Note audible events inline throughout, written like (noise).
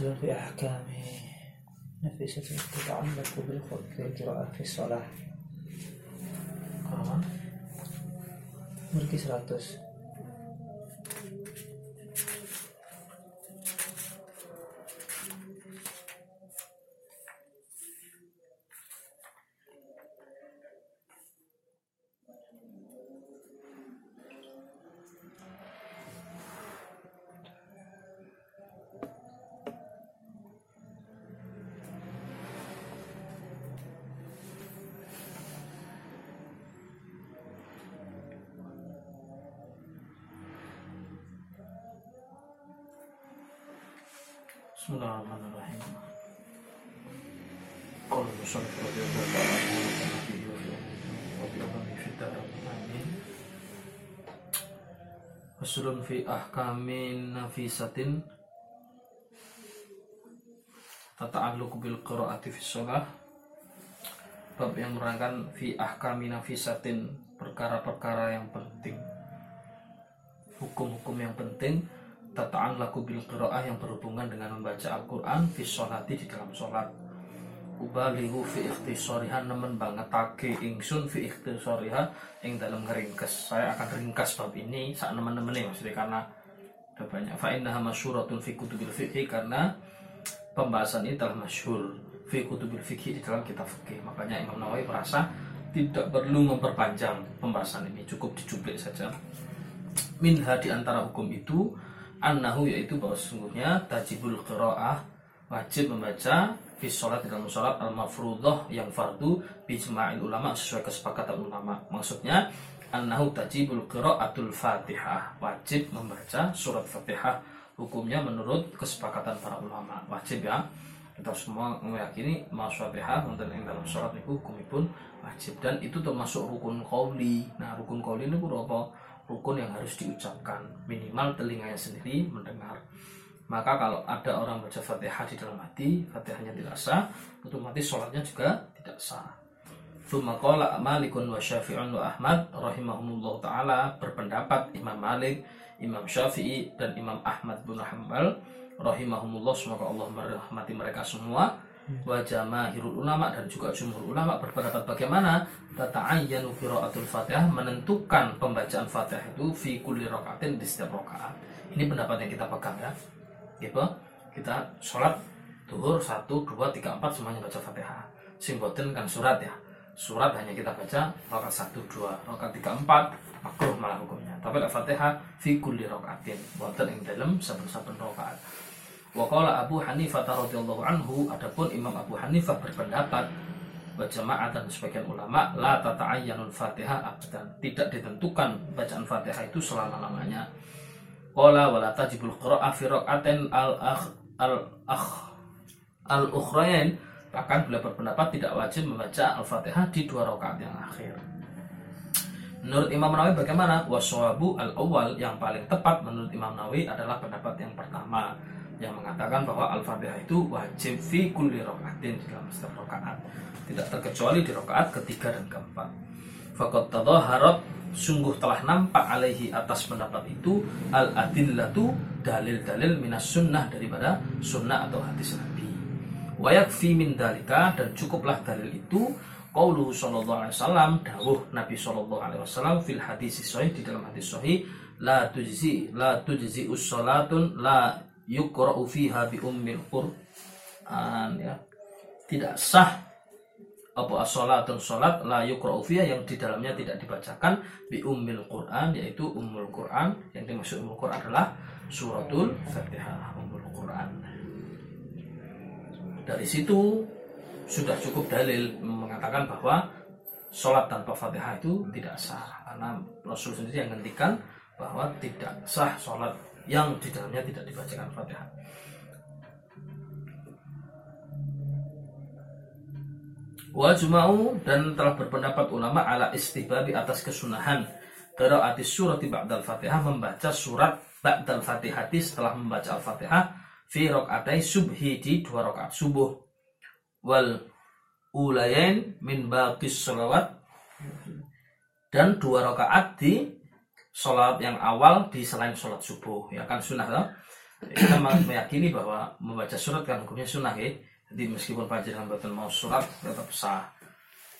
فصل في أحكام نفسة تتعلق بالقراءة في الصلاة Kawan, Mergi Bismillahirrahmanirrahim. Nabiyyi wa fi ahkamin nafisatin tata'alluq bil qira'ati fi shalah. Bab yang menerangkan fi ahkami nafisatin perkara-perkara yang penting. Hukum-hukum yang penting tataan laku bil qiraah yang berhubungan dengan membaca Al-Quran fi sholati di dalam sholat. Ubalihu fi ikhtisariha nemen bangetake ingsun fi ikhtisariha ing dalam ngeringkes. Saya akan ringkas bab ini saat teman-teman ini maksudnya karena ada banyak. Fa innaha masyhuratun fi kutubil fikih karena pembahasan ini telah masyhur fi kutubil fikih di dalam kitab fikih makanya Imam Nawawi merasa tidak perlu memperpanjang pembahasan ini. Cukup dicuplik saja. Minha di antara hukum itu annahu yaitu bahwa sesungguhnya tajibul qiraah wajib membaca fi sholat dalam sholat al mafruḍah yang fardu bi ulama sesuai kesepakatan ulama. Maksudnya annahu tajibul qiraatul fatihah wajib membaca surat fatihah. Hukumnya menurut kesepakatan para ulama. Wajib ya. Kita semua meyakini fatihah untuk yang dalam sholat itu hukum pun wajib. Dan itu termasuk rukun kauli nah rukun kauli ini apa rukun yang harus diucapkan. Minimal telinganya sendiri mendengar. Maka kalau ada orang baca fatihah di dalam hati fatihahnya tidak sah otomatis sholatnya juga tidak sah. Thumma Malikun wa Syafi'un wa Ahmad rahimahumullah taala berpendapat Imam Malik, Imam Syafi'i dan Imam Ahmad bin Hanbal rahimahumullah. Semoga Allah merahmati mereka semua wa jamaahirul ulama dan juga jumhur ulama berpendapat bagaimana tata'ayyanu qiraatul Fatihah menentukan pembacaan Fatihah itu fi kulli rakaatin di setiap rakaat. Ini pendapat yang kita pegang ya. Gitu. Kita sholat duhur 1 2 3 4 semuanya baca Fatihah. Sing kan surat ya. Surat hanya kita baca rakaat 1 2, rakaat 3 4 makruh malah hukumnya. Tapi Fatihah fi kulli rakaatin. Boten ing dalam saben-saben rakaat. Waqala Abu Hanifah radhiyallahu anhu adapun Imam Abu Hanifah berpendapat wa jamaah dan sebagian ulama la tata'ayyanul Fatihah abadan tidak ditentukan bacaan Fatihah itu selama-lamanya. Qala wala tajibul qira'ah fi rak'atin al akh al akh al ukhrain bahkan beliau berpendapat tidak wajib membaca Al-Fatihah di dua rakaat yang akhir. Menurut Imam Nawawi bagaimana? Waswabu al-awwal yang paling tepat menurut Imam Nawawi adalah pendapat yang pertama yang mengatakan bahwa Al-Fatihah itu wajib fi kulli rokaatin di dalam setiap rokaat tidak terkecuali di rokaat ketiga dan keempat Fakat tadaharat sungguh telah nampak alaihi atas pendapat itu al adillatu dalil-dalil minas sunnah daripada sunnah atau hadis Nabi. Wayak fi min dalika dan cukuplah dalil itu qauluhu sallallahu alaihi wasallam dawuh Nabi sallallahu alaihi wasallam fil hadis sahih di dalam hadis sahih la tujzi la tujzi us-salatun la yukra'u fiha bi ummil Qur'an ya. Tidak sah apa salatun salat la yukra'u fiha yang di dalamnya tidak dibacakan bi ummil Qur'an yaitu ummul Qur'an yang dimaksud ummul Qur'an adalah suratul Fatihah ummul Qur'an. Dari situ sudah cukup dalil mengatakan bahwa sholat tanpa fatihah itu tidak sah karena Rasul sendiri yang menghentikan bahwa tidak sah sholat yang di dalamnya tidak dibacakan Fatihah. Wajma'u dan telah berpendapat ulama ala istibabi atas kesunahan qiraatis surati ba'dal Fatihah membaca surat ba'dal Fatihah setelah membaca Al-Fatihah fi rakaatai subhi di dua rakaat subuh wal ulayain min baqis salawat dan dua rakaat di sholat yang awal di selain sholat subuh ya kan sunnah loh kita meyakini bahwa membaca surat kan hukumnya sunnah ya. Jadi meskipun panjenengan betul mau surat tetap sah.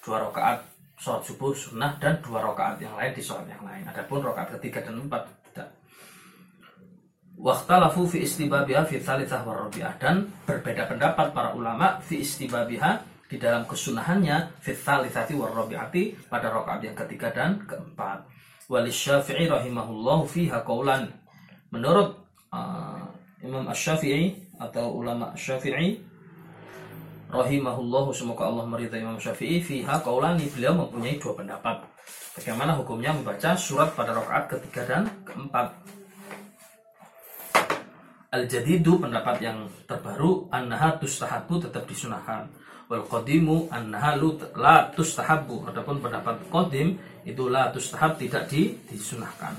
Dua rakaat sholat subuh sunnah dan dua rakaat yang lain di sholat yang lain. Adapun rakaat ketiga dan empat tidak. Waktalafu fi istibabiha fi thalithah warabi'ah dan berbeda pendapat para ulama fi istibabiha di dalam kesunahannya fi thalithati warabi'ati pada rakaat yang ketiga dan keempat. Wali Syafi'i rahimahullahu fiha qaulan. Menurut uh, Imam Asy-Syafi'i atau ulama Syafi'i rahimahullahu semoga Allah meridai Imam Syafi'i fiha qaulani beliau mempunyai dua pendapat. Bagaimana hukumnya membaca surat pada rakaat ketiga dan keempat? Al-jadidu pendapat yang terbaru annaha tustahabu tetap disunahkan. Wal qadimu annaha la tustahabu. Adapun pendapat qadim itu la tustahab tidak di, disunahkan.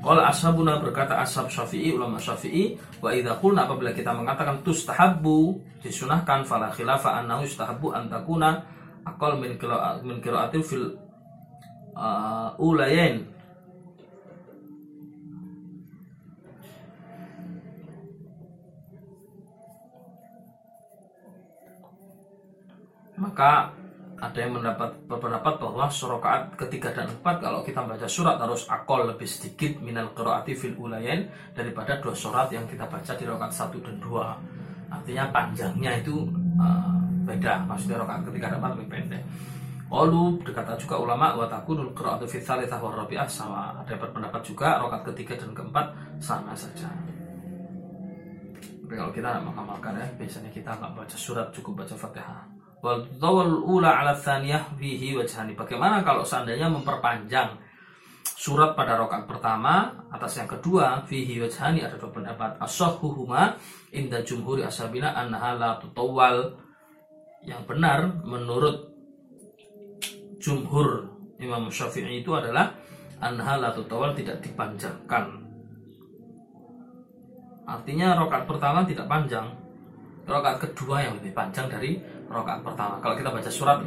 Kalau ashabuna berkata ashab syafi'i ulama syafi'i wa idza qulna apabila kita mengatakan tustahabu disunahkan fala khilafa annahu yustahabu an takuna aqal min qira'at min qira'atil fil uh, maka ada yang mendapat berpendapat bahwa surokaat ketiga dan empat kalau kita baca surat harus akol lebih sedikit minal qiraati fil ulayain daripada dua surat yang kita baca di rokaat satu dan dua artinya panjangnya itu uh, beda maksudnya rokaat ketiga dan empat lebih pendek Lalu berkata juga ulama wa takunul qira'atu fi tsalitsah wa rabi'ah sama. Ada berpendapat juga rakaat ketiga dan keempat sama saja. Tapi kalau kita mengamalkan ya, biasanya kita nggak baca surat cukup baca Fatihah. Wal ula ala tsaniyah fihi wajhani. Bagaimana kalau seandainya memperpanjang surat pada rakaat pertama atas yang kedua fihi wajhani ada dua pendapat as-sahhuhuma inda jumhuri ashabina annaha la tutawwal yang benar menurut jumhur Imam Syafi'i itu adalah anha la tutawal tidak dipanjangkan. Artinya rokaat pertama tidak panjang. Rokaat kedua yang lebih panjang dari rokaat pertama. Kalau kita baca surat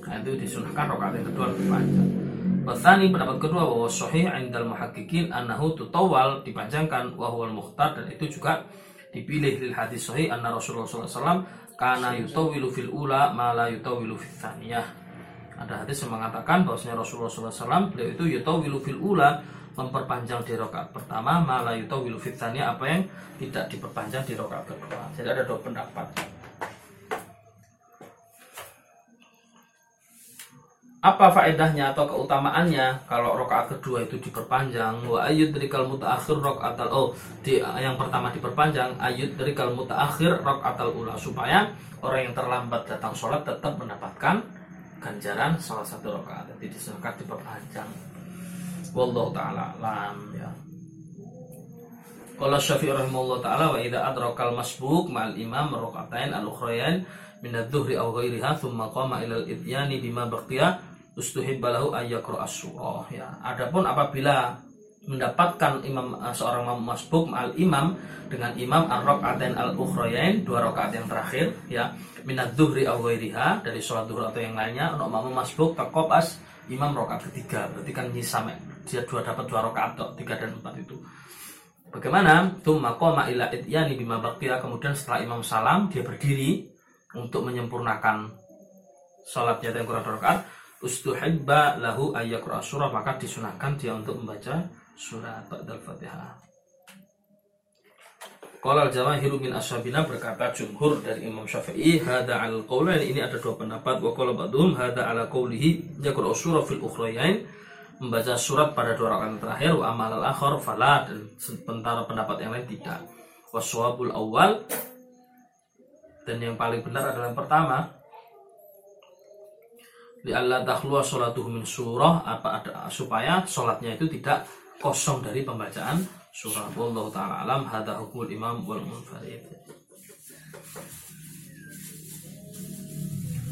nah itu disunahkan rokaat yang kedua lebih panjang. Wasani pendapat kedua bahwa sahih indal muhaqqiqin annahu tutawal dipanjangkan wa huwal mukhtar dan itu juga dipilih lil hadis sahih anna Rasulullah SAW karena yutawilu fil ula ma la yutawilu fil thaniyah ada hadis yang mengatakan bahwasanya Rasulullah SAW beliau itu yutawilu fil ula memperpanjang di rokaat pertama malah yutawilu fil apa yang tidak diperpanjang di rokaat kedua. Jadi ada dua pendapat. Apa faedahnya atau keutamaannya kalau rokaat kedua itu diperpanjang? Wa ayat dari kal mutaakhir rokaat oh di yang pertama diperpanjang ayat dari kal mutaakhir rokaat ula supaya orang yang terlambat datang sholat tetap mendapatkan ganjaran salah satu rakaat jadi disunahkan diperpanjang. Wallahu taala alam ya. Qala Syafi'i rahimahullah taala wa idza adrakal masbuk ma'al imam raka'atain al-ukhrayain min adh-dhuhri aw ghairiha thumma qama ila al-ityani bima baqiya ustuhibba lahu ay yaqra as-surah. Ya adapun apabila mendapatkan imam seorang imam masbuk ma'al imam dengan imam ar-raka'atain al-ukhrayain dua rakaat yang terakhir ya. Minat duhri awwairiha dari sholat duhur atau yang lainnya untuk mamu masbuk takopas imam rokaat ketiga. Berarti kan nyisame dia dua dapat dua rokaat atau tiga dan empat itu. Bagaimana? Tuh makoma ila ityani bima baktia kemudian setelah imam salam dia berdiri untuk menyempurnakan sholatnya yang kurang rokaat ustuhibba lahu ayyakra surah. Maka disunahkan dia untuk membaca surat ba'dal fatihah Qala al-jamahiru min ashabina berkata jumhur dari Imam Syafi'i hada al qawlain ini ada dua pendapat wa qala ba'dhum hada ala qawlihi yaqra'u surah fil ukhrayain membaca surat pada dua rakaat terakhir wa amal al akhir fala dan sementara pendapat yang lain tidak. Waswabul awal dan yang paling benar adalah yang pertama di Allah takhluwa sholatuhu min surah apa ada supaya sholatnya itu tidak kosong dari pembacaan surah wallahu taala alam hada hukumul imam wal munfarid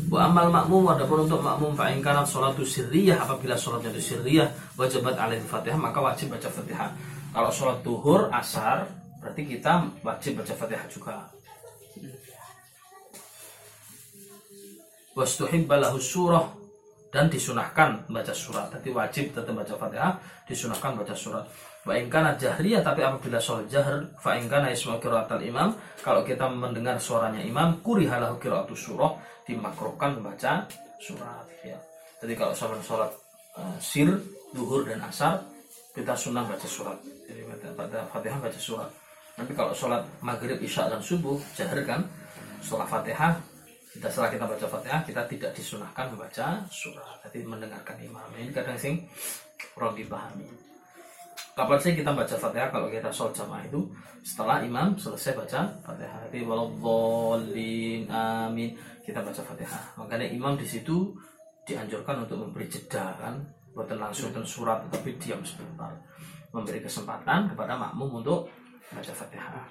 Wa amal makmum adapun untuk makmum fa in kanat sholatu sirriyah apabila sholatnya itu sirriyah wajibat alaihi Fatihah maka wajib baca Fatihah. Kalau sholat duhur, asar berarti kita wajib baca Fatihah juga. Wastuhibba lahu surah dan disunahkan baca surat. Jadi wajib tetap baca Fatihah, disunahkan baca surat. Wa in kana jahriyah tapi apabila sholat jahr fa in kana isma qiraatal imam kalau kita mendengar suaranya imam kurihalahu qiraatu surah dimakruhkan membaca surat ya. Jadi kalau sholat sholat uh, sir, duhur dan asar kita sunnah baca surat. Jadi pada fatihah baca surat. Nanti kalau sholat maghrib, isya dan subuh jahar kan setelah fatihah kita setelah kita baca fatihah kita tidak disunahkan membaca surat. Jadi mendengarkan imam ini kadang sing kurang dipahami. Kapan sih kita baca fatihah kalau kita sholat jamaah itu setelah imam selesai baca fatihah. Jadi walau amin kita baca Fatihah. Makanya imam di situ dianjurkan untuk memberi jeda kan, bukan langsung dan surat tetapi diam sebentar. Memberi kesempatan kepada makmum untuk baca Fatihah.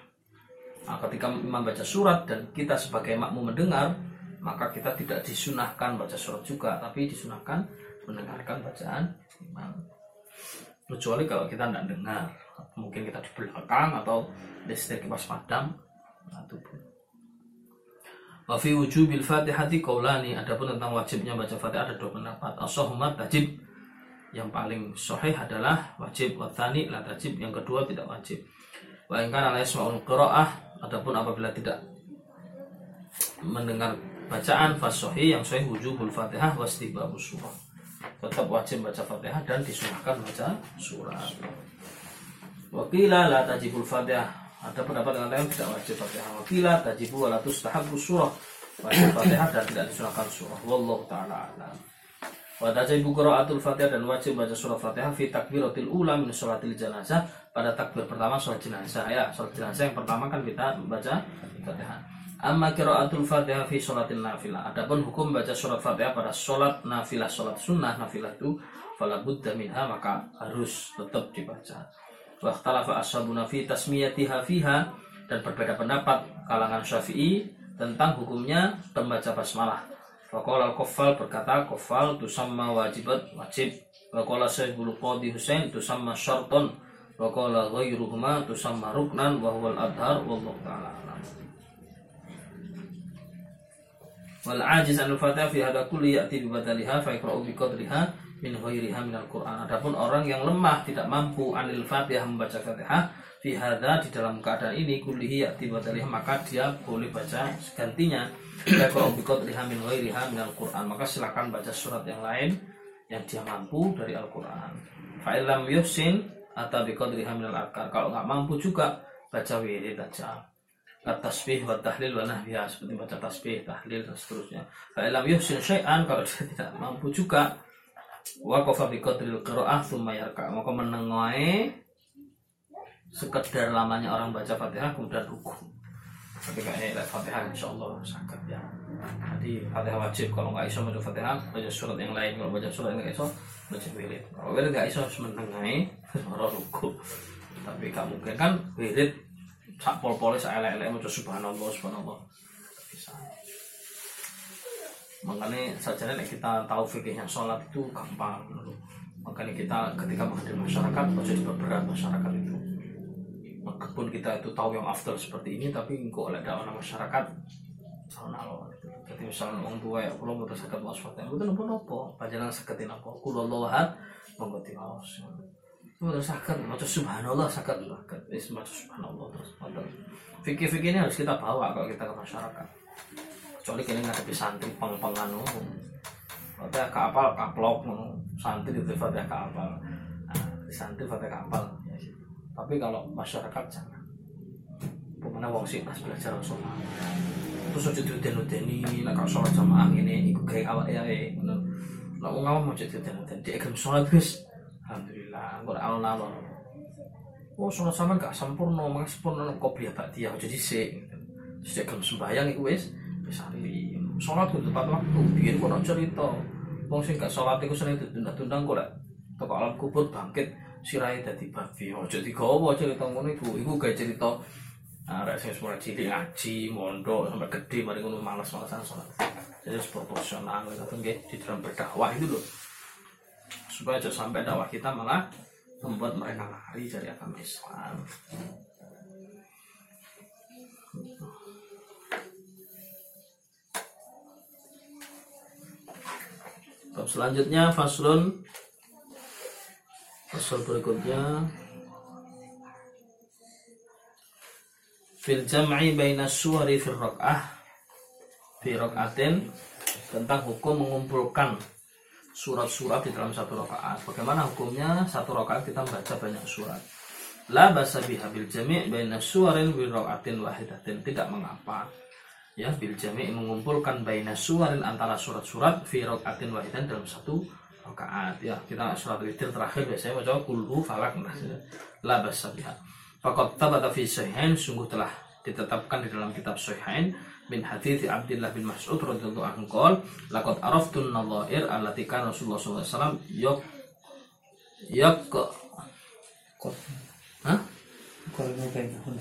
Nah, ketika imam baca surat dan kita sebagai makmum mendengar, maka kita tidak disunahkan baca surat juga, tapi disunahkan mendengarkan bacaan imam. Kecuali kalau kita tidak dengar, mungkin kita di belakang atau listrik kipas padam, nah, itu pun. Wa fi wujubil Fatihati qaulani. Adapun tentang wajibnya baca Fatihah ada dua pendapat. As-sahmat wajib. Yang paling sahih adalah wajib wa tsani la tajib. Yang kedua tidak wajib. Wa in kana la qira'ah. Adapun apabila tidak mendengar bacaan fasohi yang sahih wujubul Fatihah wastibabus surah. Tetap wajib baca Fatihah dan disunahkan baca surat. Wakila la tajibul Fatihah. Ada pendapat yang lain tidak wajib Fatihah. Wakila tajibu wala tustahabbu surah. Wajib Fatihah dan tidak disunahkan surah. Wallahu taala alam. Wa tajibu qiraatul Fatihah dan wajib baca surah Fatihah fi takbiratil ula min sholatil jenazah. Pada takbir pertama sholat jenazah. Ya sholat jenazah yang pertama kan kita baca Fatihah Amma qiraatul Fatihah fi sholatil nafilah adapun hukum baca surat Fatihah pada sholat nafilah sholat sunnah nafilah itu fala budda minha maka harus tetap dibaca Wakhtalafa ashabuna fi tasmiyatiha fiha dan berbeda pendapat kalangan Syafi'i tentang hukumnya membaca basmalah. Faqala al-Qaffal berkata Qaffal tusamma wajibat wajib. Waqala Syekhul Qadi Husain tusamma syarton. Waqala ghairuhuma tusamma ruknan wa huwal adhar wallahu ta'ala alam. Wal ajiz an al-Fatihah fi hadha kulli ya'ti bi badaliha fa bi qadriha min ghairiha minal Quran. Adapun orang yang lemah tidak mampu anil Fatihah membaca Fatihah fi hadza di dalam keadaan ini kullihi ya'ti maka dia boleh baca gantinya yaqra'u bi qadriha min ghairiha minal Quran. Maka silakan baca surat yang lain yang dia mampu dari Al-Qur'an. Fa illam yuhsin atau bi qadriha minal akar. Kalau nggak mampu juga baca wirid aja tasbih wa tahlil wa nahbiha seperti baca tasbih, tahlil dan seterusnya. Fa illam yuhsin syai'an kalau dia tidak mampu juga Waqafa bi qadril qiraah tsumma yarka. Maka menengoe sekedar lamanya orang baca Fatihah kemudian ruku. Ketika ini Fatihah insya Allah sakit ya. Jadi Fatihah wajib kalau nggak iso baca Fatihah baca surat yang lain kalau baca surat yang nggak iso baca wirid. Kalau wirid nggak iso harus menengai (laughs) orang ruku. Tapi kamu mungkin kan wirid sak pol-pole sak elek-elek maca subhanallah subhanallah. Makanya saja nih kita tahu fikihnya sholat itu gampang. Makanya kita ketika menghadapi masyarakat harus jadi berat masyarakat itu. Meskipun kita itu tahu yang after seperti ini tapi kok ada orang masyarakat tahun itu jadi misalnya orang tua ya kalau mau tersekat wasfatnya itu nopo nopo panjangan seketin apa? Kulo lohat mengerti aus udah sakit macam subhanallah sakit sakit es macam subhanallah terus fikih fikih ini harus kita bawa kalau kita ke masyarakat. Kecuali kini ngadepi santri peng-pengan Fatihah kapal kaplok nu santri itu fatihah kapal nah, santri fatihah kapal ya, tapi kalau masyarakat jangan. Pemana wong sih pas belajar sholat. Terus aja duden-dudeni nek kalau sholat jamaah ini ikut kayak awak ya nek wong awam mau jadi duden di ekam sholat ora alon-alon oh sholat sama gak sempurna maka sempurna kok biar dia jadi sih terus ekam sembahyang itu wis. Sari, sholat itu tepat waktu. Biar kok cerita, wong sing gak sholat itu sering ditunda-tunda kok lek. Toko alam kubur bangkit sirai dadi babi. Ojo digawa cerita ngono iku. Iku gawe cerita arek sing sekolah cilik ngaji mondok sampai gede mari ngono malas-malasan sholat jadi proporsional itu nggih di dalam berdakwah itu loh supaya jangan sampai dakwah kita malah membuat mereka lari dari agama Islam. Bab selanjutnya faslun. Fasal berikutnya. Fil jam'i baina suwari fil rak'ah fi rak'atin tentang hukum mengumpulkan surat-surat di dalam satu rakaat. Bagaimana hukumnya satu rakaat kita membaca banyak surat? La basa biha bil jami' baina suwarin bil rak'atin wahidatin. Tidak mengapa ya bil jami' mengumpulkan baina suwarin antara surat-surat fi rak'atin wahidatin dalam satu rakaat. Ya, kita surat witir terakhir biasanya baca kulhu falak nah. La basa biha. Faqad tabata fi sahihain sungguh telah ditetapkan di dalam kitab sahihain min hadits Abdullah bin Mas'ud radhiyallahu anhu qol laqad araftun nadhair allati kana Rasulullah sallallahu alaihi wasallam Hah? Korno bainahun.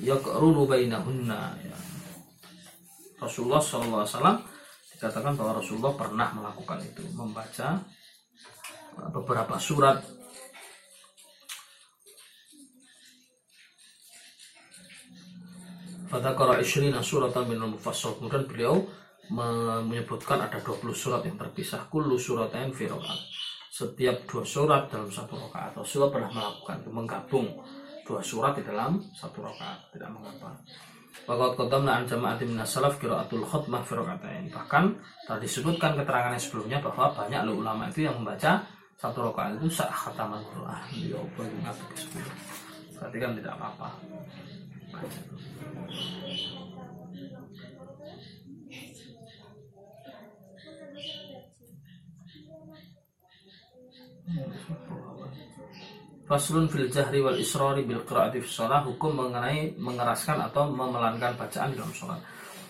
yaqrunu bainahunna ya. Rasulullah sallallahu alaihi wasallam dikatakan bahwa Rasulullah pernah melakukan itu membaca beberapa surat Fadakara isyrina suratan minal mufassal Kemudian beliau me- menyebutkan ada 20 surat yang terpisah Kullu suratain fi. Setiap dua surat dalam satu rakaat Rasulullah pernah melakukan itu Menggabung dua surat di dalam satu rakaat Tidak mengapa Waqat qaddamna an jama'ati minas salaf qiraatul khutmah fi. Bahkan telah disebutkan keterangan yang sebelumnya bahwa banyak ulama itu yang membaca satu rakaat itu saat khataman Quran. Ya sepuluh. Berarti kan tidak apa-apa. Faslun fil jahri wal israri bil qiraati fi shalah hukum mengenai mengeraskan atau memelankan bacaan dalam sholat.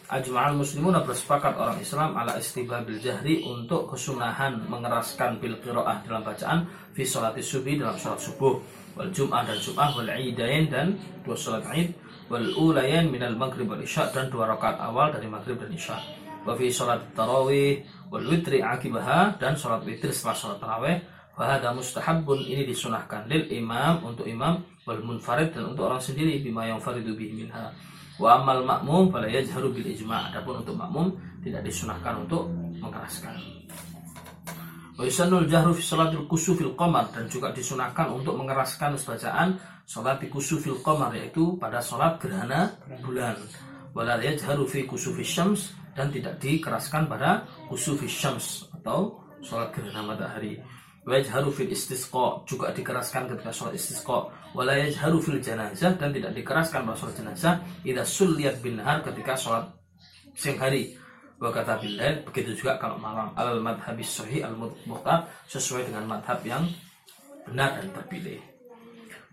Ajma'al muslimun bersepakat orang Islam ala istibah bil jahri untuk kesunahan mengeraskan bil qiraah dalam bacaan fi sholati subuh dalam sholat subuh wal jum'ah dan jum'ah wal idain dan dua sholat id wal ulayan minal maghrib wal isya dan dua rakaat awal dari maghrib dan isya wa fi sholat tarawih wal witri akibaha dan sholat witir setelah sholat tarawih Wahada mustahabun ini disunahkan lil imam untuk imam wal munfarid dan untuk orang sendiri bima yang faridu bihi minha. Wa amal makmum fala yajharu bil ijma'. Adapun untuk makmum tidak disunahkan untuk mengeraskan. Wa yusannul jahru fi salatil kusufil qamar dan juga disunahkan untuk mengeraskan bacaan salat kusufil qamar yaitu pada salat gerhana bulan. Wala yajharu fi kusufis syams dan tidak dikeraskan pada kusufis syams atau salat gerhana matahari. Wajharu fil istisqa juga dikeraskan ketika sholat istisqa. Wala yajharu fil janazah dan tidak dikeraskan pada sholat jenazah idza sulliyat bin ketika sholat siang hari wa kata billail begitu juga kalau malam al madhabis sahih al muqtar sesuai dengan madhab yang benar dan terpilih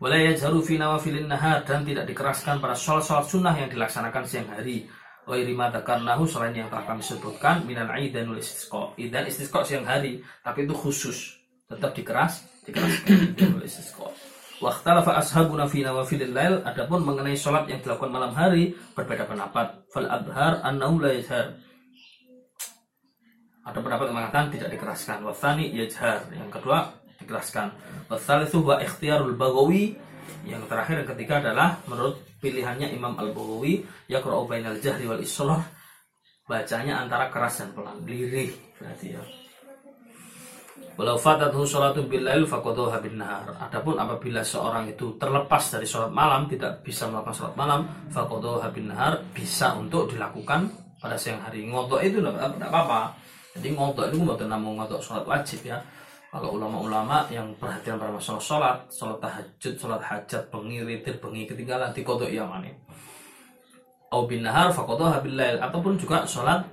wala yajharu fi nawafilin nahar dan tidak dikeraskan pada sholat-sholat sunnah yang dilaksanakan siang hari Wairi madakarnahu selain yang telah kami sebutkan minal aidan wal istisqa idan istisqa siang hari tapi itu khusus tetap dikeras dikeraskan oleh istisqa. Wa ikhtalafa ashabuna fi nawafilil lail adapun mengenai salat yang dilakukan malam hari berbeda pendapat. Fal adhar annahu la. Ada pendapat yang mengatakan tidak dikeraskan. Wa tsani yajhar. Yang kedua dikeraskan. Wa tsalitsu wa ikhtiyarul Baghawi. Yang terakhir yang ketiga adalah menurut pilihannya Imam Al-Baghawi yaqra'u bainal jahri wal. Bacanya antara keras dan pelan, lirih berarti ya. Walau fatathu sholatu billail faqadaha bin nahar. Adapun apabila seorang itu terlepas dari sholat malam, tidak bisa melakukan sholat malam, faqadaha bin nahar bisa untuk dilakukan pada siang hari. Ngodok itu tidak apa-apa. Jadi ngodok itu bukan namun ngodok sholat wajib ya. Kalau ulama-ulama yang perhatian pada masalah sholat, sholat tahajud, sholat hajat, bengi, witir, bengi, ketinggalan di kodok ya mani. Au bin nahar faqadaha billail ataupun juga sholat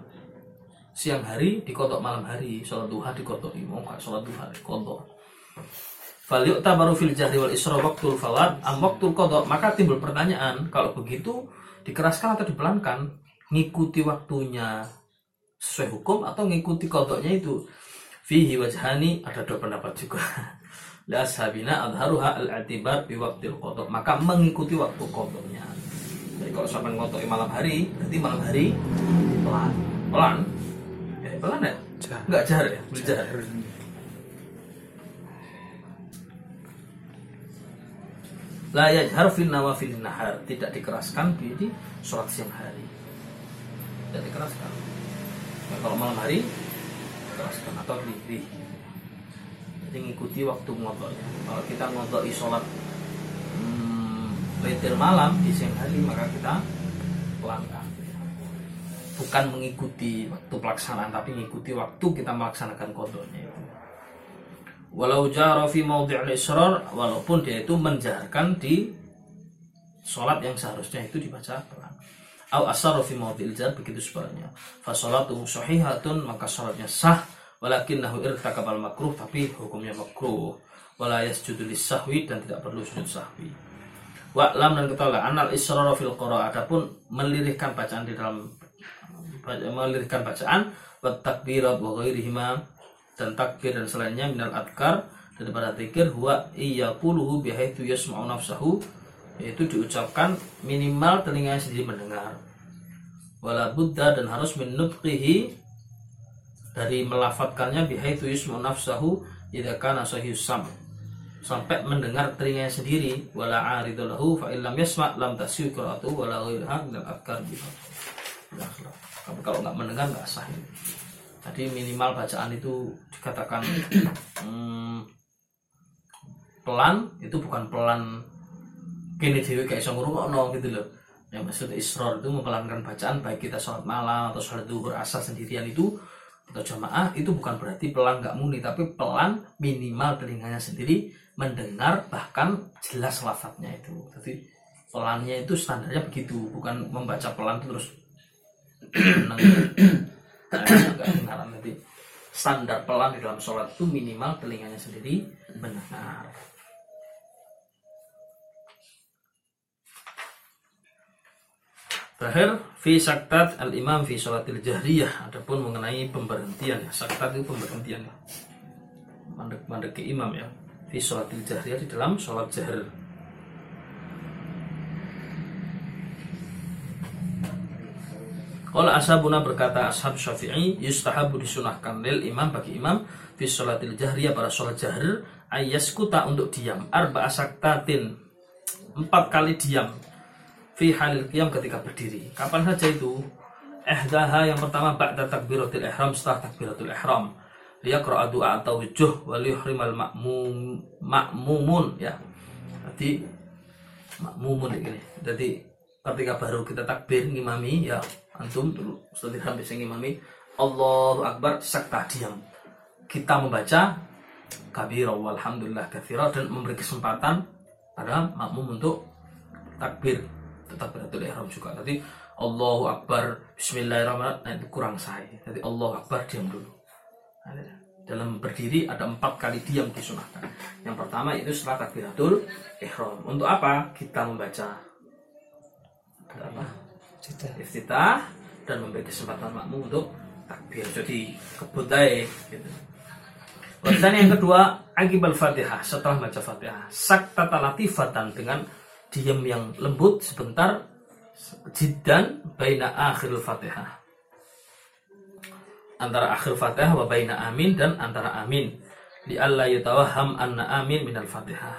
siang hari dikodok malam hari. Sholat duha dikodok. Mau nggak sholat duha dikodok. Faliuk baru fil jahri wal isra waktul fawat am waktul kodok maka timbul pertanyaan kalau begitu dikeraskan atau dipelankan ngikuti waktunya sesuai hukum atau ngikuti kodoknya itu. Fihi wajhani ada dua pendapat juga. (laughs) La ashabina adharuha al-i'tibar bi waqtil qada maka mengikuti waktu qadanya jadi kalau sampai ngotok malam hari berarti malam hari pelan. Pelan? Ya, pelan ya? Jar. enggak jar ya? Berjar la yajhar fil nawafil nahar. Tidak dikeraskan di, di sholat siang hari. Tidak dikeraskan Nah, kalau malam hari dikeraskan atau di jadi ngikuti waktu ngodoknya kalau kita ngodoi sholat hmm, malam di siang hari maka kita pelankan bukan mengikuti waktu pelaksanaan tapi mengikuti waktu kita melaksanakan kodoknya itu. Walau jara fi maudhi'il israr walaupun dia itu menjaharkan di sholat yang seharusnya itu dibaca pelan au asarra fi maudhi'il jar begitu sebaliknya fa sholatuhu sahihatun maka sholatnya sah. Walakinnahu irtakabal makruh tapi hukumnya makruh. Wala yasjudu sahwi dan tidak perlu sujud sahwi. Wa'lam dan ketahuilah anal israr fil qira adapun melirihkan bacaan di dalam melirihkan bacaan wa takbirat wa ghairihima dan takbir dan selainnya minal adkar daripada zikir huwa iyaquluhu bihaitsu yasma'u nafsahu yaitu diucapkan minimal telinganya sendiri mendengar. Wala buddha dan harus minutqihi dari melafatkannya bihaitsu yasma'u nafsahu idza kana sam. Sampai mendengar telinganya sendiri wala aridu lahu fa illam yasma lam tasyu qira'atuhu wala ghairaha min tapi kalau nggak mendengar nggak sah ini. Jadi minimal bacaan itu dikatakan hmm, pelan itu bukan pelan kini dewi kayak iso ngrungokno gitu loh. Yang maksud isror itu mempelankan bacaan baik kita sholat malam atau sholat duhur asar sendirian itu atau jamaah itu bukan berarti pelan nggak muni tapi pelan minimal telinganya sendiri mendengar bahkan jelas lafadznya itu. Jadi pelannya itu standarnya begitu bukan membaca pelan terus (clears throat) nanti standar pelan di dalam sholat itu minimal telinganya sendiri mendengar Terakhir, fi saktat al imam fi sholatil jahriyah. Adapun mengenai pemberhentian, saktat itu pemberhentian. Mandek mandek ke imam ya. Fi sholatil jahriyah di dalam sholat jahr. Kalau ashabuna berkata ashab syafi'i yustahabu disunahkan lil imam bagi imam fi sholatil jahriyah pada sholat jahr ayaskuta untuk diam arba asaktatin empat kali diam fi halil qiyam ketika berdiri. Kapan saja itu? Ihdaha yang pertama ba'da takbiratul ihram setelah takbiratul ihram. Liyaqra'a du'a atau wujuh wa liyuhrimal ma'mum ma'mumun ya. Jadi makmumun ini. Jadi ketika baru kita takbir ngimami ya antum dulu setelah dirham bisa ngimami Allahu Akbar sakta diam. Kita membaca kabira walhamdulillah kathira dan memberi kesempatan pada makmum untuk takbir tetap beratul ihram juga. Tadi Allahu Akbar Bismillahirrahmanirrahim. Nah, itu kurang sah jadi Allahu Akbar diam dulu. Nah, dalam berdiri ada empat kali diam disunahkan. Yang pertama itu setelah takbiratul ihram. Untuk apa? Kita membaca apa? Iftitah. Dan memberi kesempatan makmum untuk takbir. Jadi kebutai gitu. Dan yang kedua akibal fatihah. Setelah baca fatihah. Saktata latifatan dengan diam yang lembut sebentar jiddan baina akhir fatihah. Antara akhir fatihah wa baina amin dan antara amin. Li alla yatawaham anna amin minal fatihah.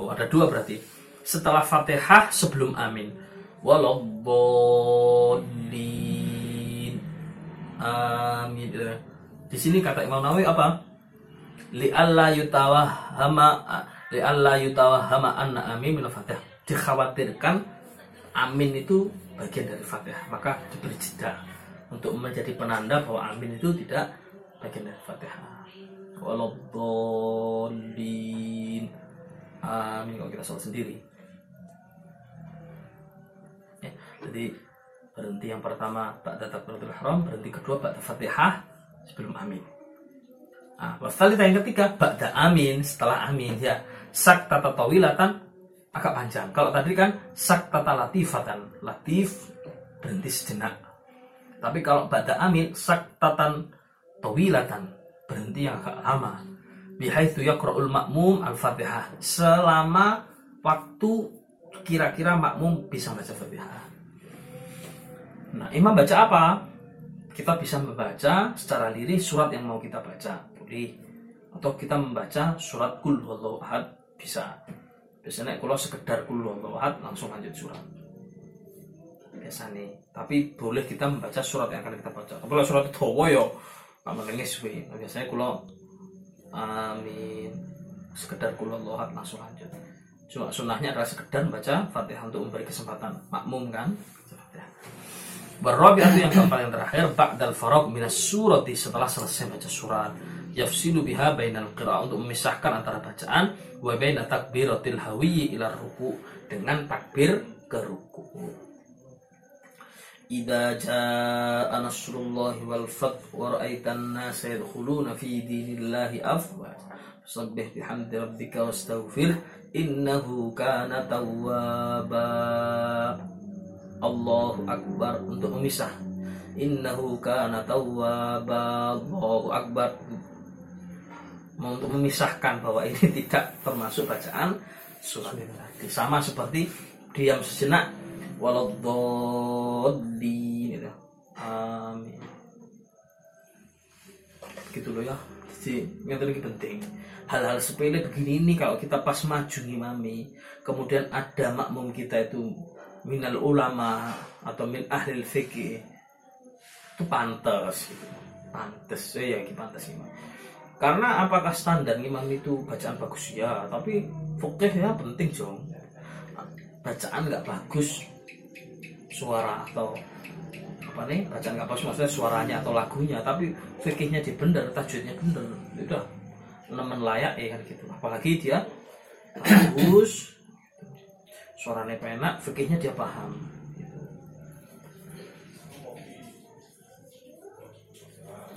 Oh ada dua berarti. Setelah fatihah sebelum amin. Waladdallin. Amin. Di sini kata Imam Nawawi apa? Li alla yutawahama li alla yutawahama anna amin minal fatihah. Dikhawatirkan amin itu bagian dari fatihah. Maka diberi jeda untuk menjadi penanda bahwa amin itu tidak bagian dari fatihah. Waladdallin. Amin. Kalau kita sholat sendiri. Ya, jadi berhenti yang pertama ba'da takbiratul ihram berhenti kedua ba'da fatihah sebelum amin. Nah, yang ketiga ba'da amin setelah amin ya sak tata tawilatan agak panjang kalau tadi kan sak tata latifatan latif berhenti sejenak tapi kalau ba'da amin sak tatan tawilatan berhenti yang agak lama bihaitsu yaqra'ul makmum al-Fatihah selama waktu kira-kira makmum bisa baca Fatihah. Nah, imam baca apa? Kita bisa membaca secara lirik surat yang mau kita baca, boleh. Atau kita membaca surat Kul bisa. Biasanya kalau sekedar Kul Huwallahu Ahad langsung lanjut surat. Biasanya. Tapi boleh kita membaca surat yang akan kita baca. Kalau surat itu ya, Pak menengis. Nah, biasanya kalau amin sekedar Kul Huwallahu Ahad langsung lanjut. Cuma sunnahnya adalah sekedar baca Fatihah untuk memberi kesempatan makmum kan. Barabi'atu yang keempat yang terakhir ba'dal faraq minas surati setelah selesai baca surat yafsilu biha bainal qira'ah untuk memisahkan antara bacaan wa baina takbiratil hawiyyi ila ruku dengan takbir ke ruku. Idza jaa nasrullahi wal fath wa ra'aitan nasa yadkhuluna fi dinillahi afwaj fasabbih bihamdi rabbika wastaghfir innahu kana tawwaba. Allahu Akbar untuk memisah. Innahu kana tawwaba. Allahu Akbar untuk memisahkan bahwa ini (laughs) tidak termasuk bacaan surat. Sama seperti diam sejenak waladhdallin gitu. Amin. Gitu loh ya. Jadi yang tadi penting. Hal-hal sepele begini ini kalau kita pas maju ngimami, kemudian ada makmum kita itu minal ulama atau min ahli fikih itu pantas gitu. pantas ya ya pantas imam karena apakah standar imam itu bacaan bagus? Ya tapi fikih ya penting dong bacaan nggak bagus suara atau apa nih? Bacaan nggak bagus maksudnya suaranya atau lagunya tapi fikihnya di bener tajwidnya bener. Udah nemen layak ya kan gitu. Apalagi dia bagus suaranya penak fikihnya dia paham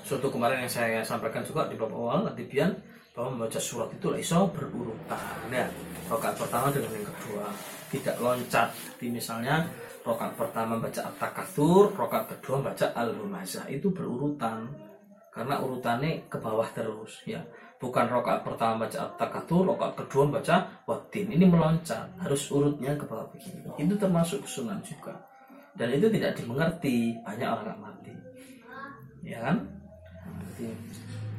suatu kemarin yang saya sampaikan juga di bab awal Adibian bahwa membaca surat itu iso berurutan ya rokaat pertama dengan yang kedua. Tidak loncat. Jadi misalnya rokaat pertama baca at-takatsur rokaat kedua baca al-humazah. Itu berurutan. Karena urutannya ke bawah terus ya. Bukan rokaat pertama baca at-takatsur rokaat kedua baca watin ini meloncat. Harus urutnya ke bawah. Begini itu termasuk kesunan juga. Dan itu tidak dimengerti. Banyak orang mengerti. Ya kan Berarti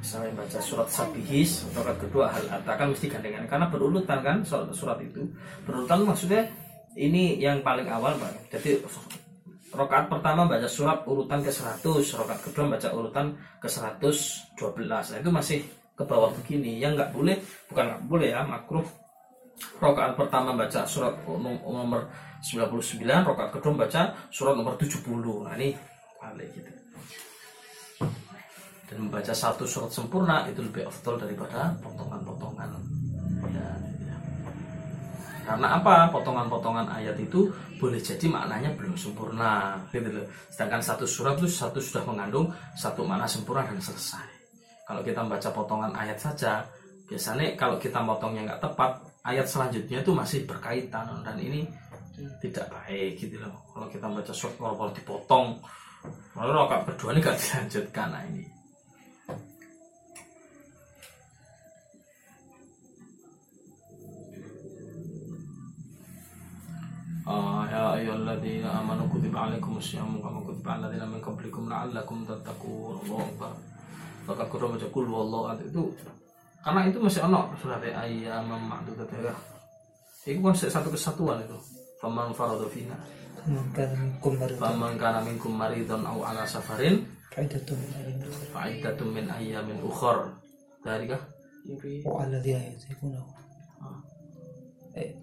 misalnya baca surat sabihis rokaat kedua hal atta kan mesti gandengan. Karena berurutan kan surat, surat itu. Berurutan maksudnya ini yang paling awal Pak. jadi rokaat pertama baca surat urutan ke 100 rokaat kedua baca urutan ke 112 nah, itu masih ke bawah begini. Yang nggak boleh bukan nggak boleh ya makruh. Rokaat pertama baca surat nom- nomor 99 rokaat kedua baca surat nomor 70 nah ini balik gitu dan membaca satu surat sempurna itu lebih afdol daripada potongan-potongan ya, ya. karena apa? Potongan-potongan ayat itu boleh jadi maknanya belum sempurna. Gitu loh. Sedangkan satu surat itu satu sudah mengandung satu makna sempurna dan selesai. Kalau kita membaca potongan ayat saja biasanya kalau kita potongnya nggak tepat ayat selanjutnya itu masih berkaitan. Dan ini tidak baik gitu loh. Kalau kita baca surat kalau dipotong lalu rokaat kedua ini nggak dilanjutkan. Nah ini يا أيها الذين آمنوا كتب عليكم الصيام كما كتب على الذين من قبلكم لعلكم تتقون الله أكبر Maka kurang baca kul wallahu ahad itu karena itu masih ono surat ayam ma'dudat ya. Itu kan satu kesatuan itu. Faman faradu fina. Maka minkum maridan Faman kana minkum maridun aw ala safarin Faidatun min ayyamin fa'iddatun min ayyamin ukhar. Dari kah? Wa alladhi yutiqunahu Ah. Eh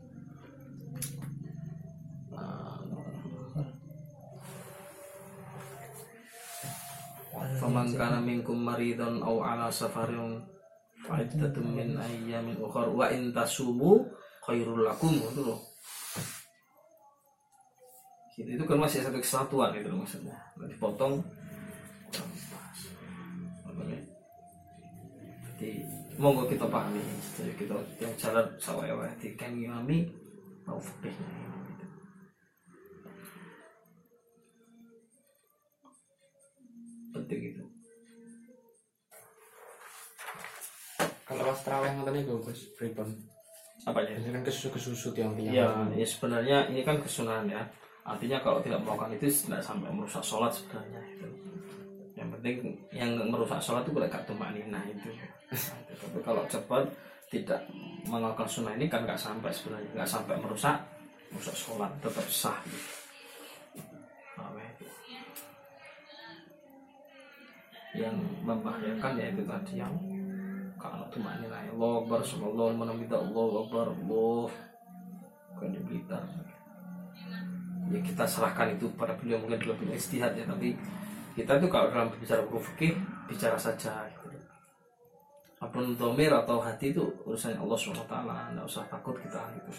Faman kana minkum maridun aw ala safarin fa'iddatun min ayyamin ukhar wa in tasumu khairul lakum itu loh. Gitu, itu kan masih satu kesatuan itu loh maksudnya. Nggak dipotong Jadi monggo kita pahami. Jadi kita yang jalan sawaya di imami mau fikihnya. Pas terawih ngoten niku Gus pripun apa ya? Biasanya kan kesusu kesusu tiang tiang ya, ya sebenarnya ini kan kesunahan ya. Artinya kalau tidak melakukan itu tidak sampai merusak sholat sebenarnya itu. Yang penting yang merusak sholat itu kalau gak nah itu. Tapi kalau cepat tidak melakukan sunnah ini kan nggak sampai sebenarnya nggak sampai merusak merusak sholat tetap sah. Gitu. Itu. yang membahayakan ya itu tadi yang kalau cuma ini lah Allah Akbar Subhanallah menamida Allah Akbar Allah bukan di Blitar. Ya kita serahkan itu pada beliau mungkin punya istihad ya. Tapi kita tuh kalau dalam berbicara hukum fikih bicara saja gitu. apa pun domir atau hati itu urusannya Allah swt nggak usah takut kita gitu.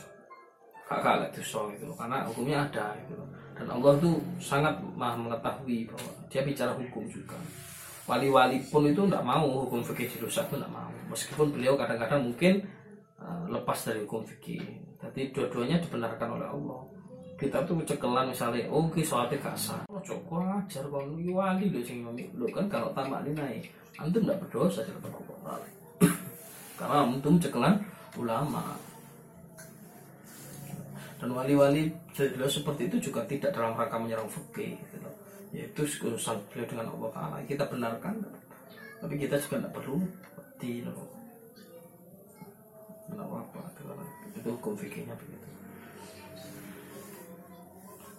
Kakak itu so gitu karena hukumnya ada gitu dan Allah tuh sangat maha mengetahui bahwa dia bicara hukum juga wali-wali pun itu tidak mau hukum fikih dirusak itu tidak mau. Meskipun beliau kadang-kadang mungkin uh, lepas dari hukum fikih. Tapi dua-duanya dibenarkan oleh Allah. Kita tuh cekelan misalnya oh ki soalnya gak sah. Oh cokok ajar ini wali loh sing lo kan kalau tamak ini naik. Antum tidak berdosa di depan Allah karena antum cekelan ulama. Dan wali-wali seperti itu juga tidak dalam rangka menyerang fikih yaitu urusan beliau dengan Allah Taala. Kita benarkan tapi kita juga tidak perlu di apa itu hukum begitu.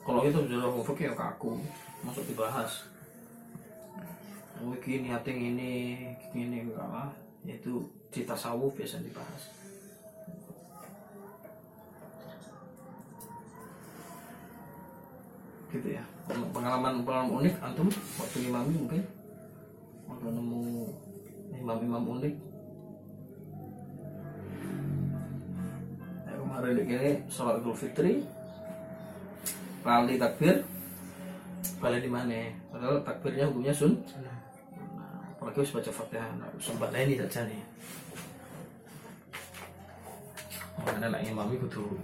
Kalau itu sudah hukum fikih ya kaku. Masuk dibahas. Oh gini hati ini gini apa. Itu di tasawuf biasa dibahas. Gitu ya pengalaman pengalaman unik antum waktu imami mungkin. Waktu nemu imam-imam unik. Kemarin ini sholat idul fitri lali takbir balik di mana? Padahal takbirnya hukumnya sun. Nah, apalagi harus baca fatihah nah, sempat ini saja nih mana nak imami kudu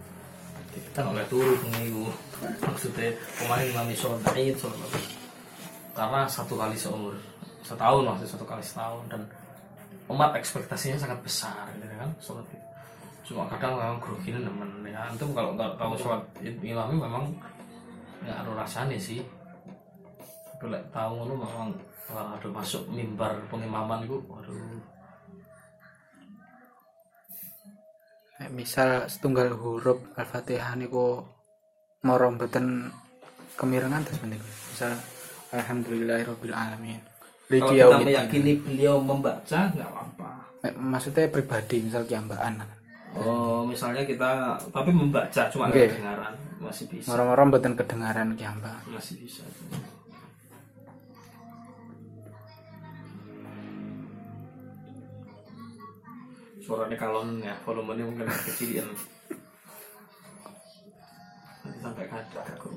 kita oleh turu pengigu maksudnya kemarin id sholat karena satu kali seumur setahun maksudnya satu kali setahun dan umat ekspektasinya sangat besar gitu kan sholat cuma kadang memang grogi nemen ya. Antum kalau nggak tahu sholat imami memang nggak ada rasanya sih. Tapi tahu lu memang wah, ada masuk mimbar pengimaman itu waduh. Nek misal setunggal huruf Al-Fatihah niku mara mboten kemirengan terus menika. Misal alhamdulillahirabbil alamin. kalau kita meyakini beliau membaca nggak apa-apa Nek Maksudnya pribadi misal kiambaan. oh misalnya kita tapi membaca cuma nggak kedengaran masih bisa Mara-mara mboten kedengaran kiambaan. masih bisa suaranya kalon ya volumenya mungkin agak kecil ya sampai aku.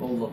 Allah